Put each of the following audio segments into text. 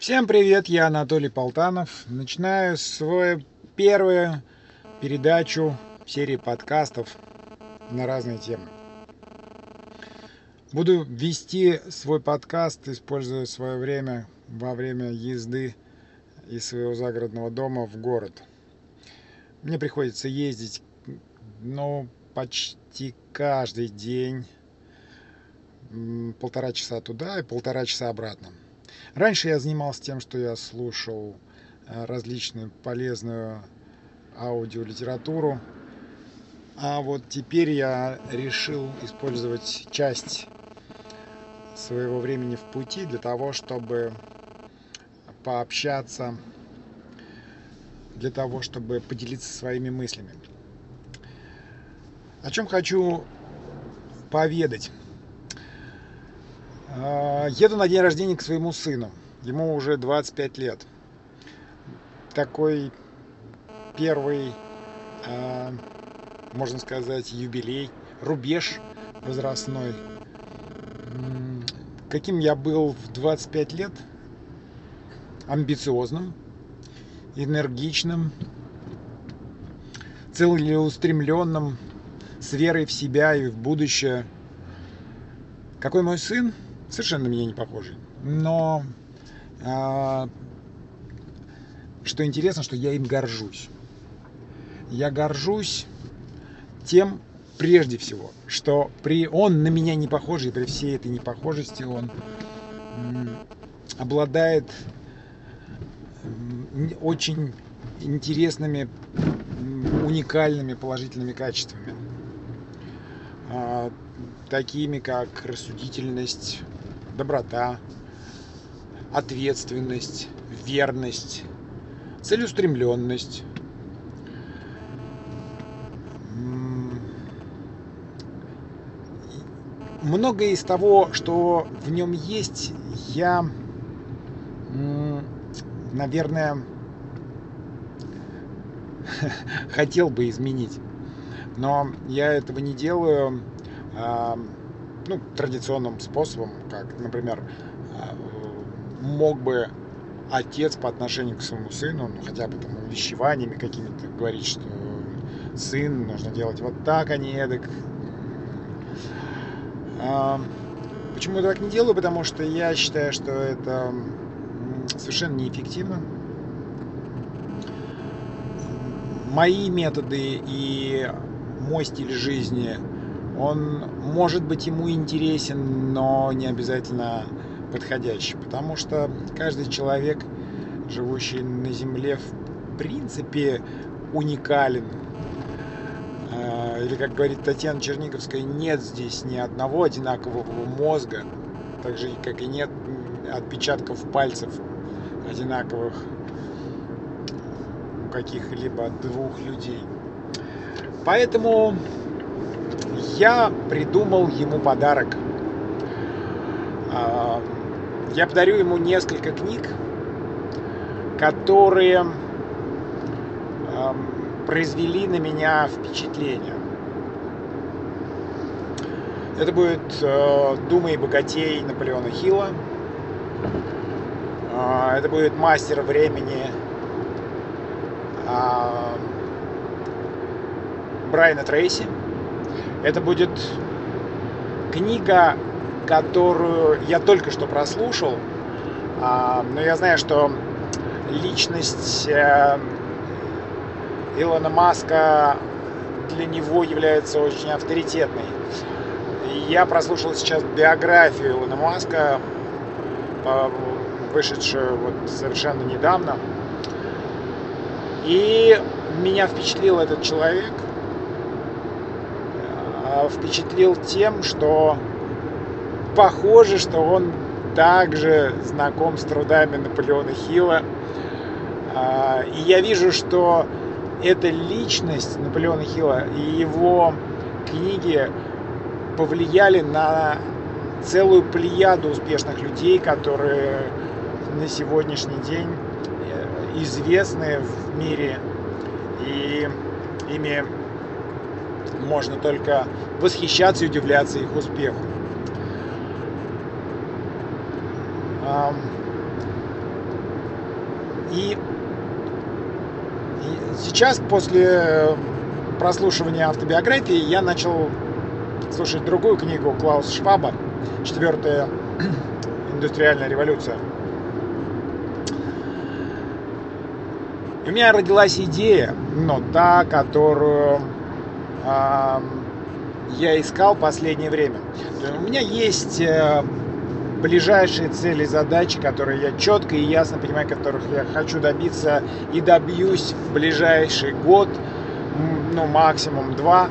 Всем привет, я Анатолий Полтанов. Начинаю свою первую передачу серии подкастов на разные темы. Буду вести свой подкаст, используя свое время во время езды из своего загородного дома в город. Мне приходится ездить, ну, почти каждый день полтора часа туда и полтора часа обратно. Раньше я занимался тем, что я слушал э, различную полезную аудиолитературу, а вот теперь я решил использовать часть своего времени в пути для того, чтобы пообщаться, для того, чтобы поделиться своими мыслями. О чем хочу поведать. А, еду на день рождения к своему сыну. Ему уже 25 лет. Такой первый, а, можно сказать, юбилей, рубеж возрастной. Каким я был в 25 лет? Амбициозным, энергичным, целеустремленным, с верой в себя и в будущее. Какой мой сын? Совершенно на меня не похожий. Но а, что интересно, что я им горжусь. Я горжусь тем, прежде всего, что при он на меня не похожий, при всей этой непохожести он обладает очень интересными, уникальными положительными качествами. А, такими как рассудительность, доброта, ответственность, верность, целеустремленность. Многое из того, что в нем есть, я, наверное, хотел бы изменить. Но я этого не делаю ну, традиционным способом, как, например, а, мог бы отец по отношению к своему сыну, ну, хотя бы там увещеваниями какими-то говорить, что сын нужно делать вот так, а не эдак. Почему я так не делаю? Потому что я считаю, что это совершенно неэффективно. Мои методы и мой стиль жизни – он может быть ему интересен, но не обязательно подходящий, потому что каждый человек, живущий на Земле, в принципе уникален. А, или, как говорит Татьяна Черниговская, нет здесь ни одного одинакового мозга, так же, как и нет отпечатков пальцев одинаковых у каких-либо двух людей. Поэтому я придумал ему подарок. А, я подарю ему несколько книг, которые произвели на меня впечатление. Это будет э, «Дума и богатей» Наполеона Хилла. А, это будет «Мастер времени» Брайана Трейси. Это будет книга, которую я только что прослушал, а, но я знаю, что личность э, Илона Маска для него является очень авторитетной. Я прослушал сейчас биографию Илона Маска, вышедшую вот совершенно недавно. И меня впечатлил этот человек – впечатлил тем, что похоже, что он также знаком с трудами Наполеона Хилла. Э, и я вижу, что эта личность Наполеона Хилла и его книги повлияли на целую плеяду успешных людей, которые на сегодняшний день э, известны в мире и ими можно только восхищаться и удивляться их успеху. И, сейчас, после прослушивания автобиографии, я начал слушать другую книгу Клауса Шваба «Четвертая индустриальная революция». У меня родилась идея, но та, которую э, я искал последнее время. У меня есть э, ближайшие цели, задачи, которые я четко и ясно понимаю, которых я хочу добиться и добьюсь в ближайший год, ну максимум два.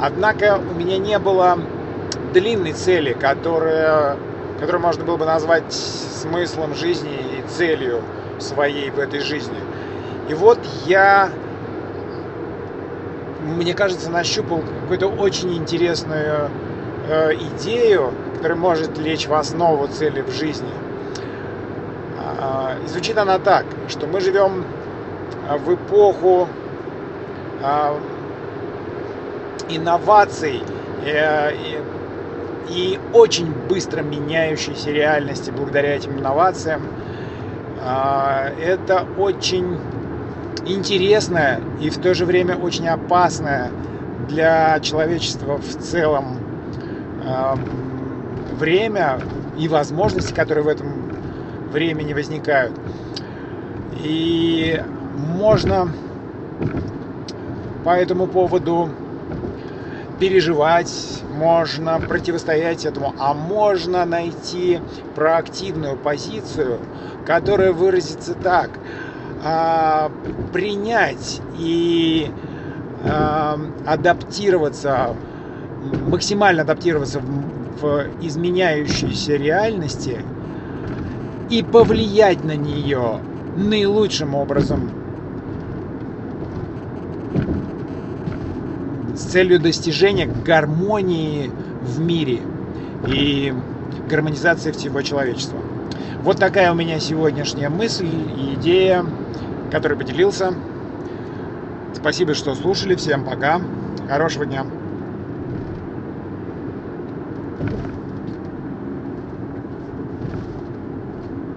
Однако у меня не было длинной цели, которая, которую можно было бы назвать смыслом жизни и целью своей в этой жизни. И вот я мне кажется, нащупал какую-то очень интересную э, идею, которая может лечь в основу цели в жизни. Э, звучит она так, что мы живем а, в эпоху э, инноваций э, и, и очень быстро меняющейся реальности благодаря этим инновациям. Э, это очень интересное и в то же время очень опасное для человечества в целом э, время и возможности, которые в этом времени возникают. И можно по этому поводу переживать, можно противостоять этому, а можно найти проактивную позицию, которая выразится так – а, принять и а, адаптироваться, максимально адаптироваться в, в изменяющейся реальности и повлиять на нее наилучшим образом с целью достижения гармонии в мире и гармонизации всего человечества. Вот такая у меня сегодняшняя мысль и идея который поделился. Спасибо, что слушали. Всем пока. Хорошего дня.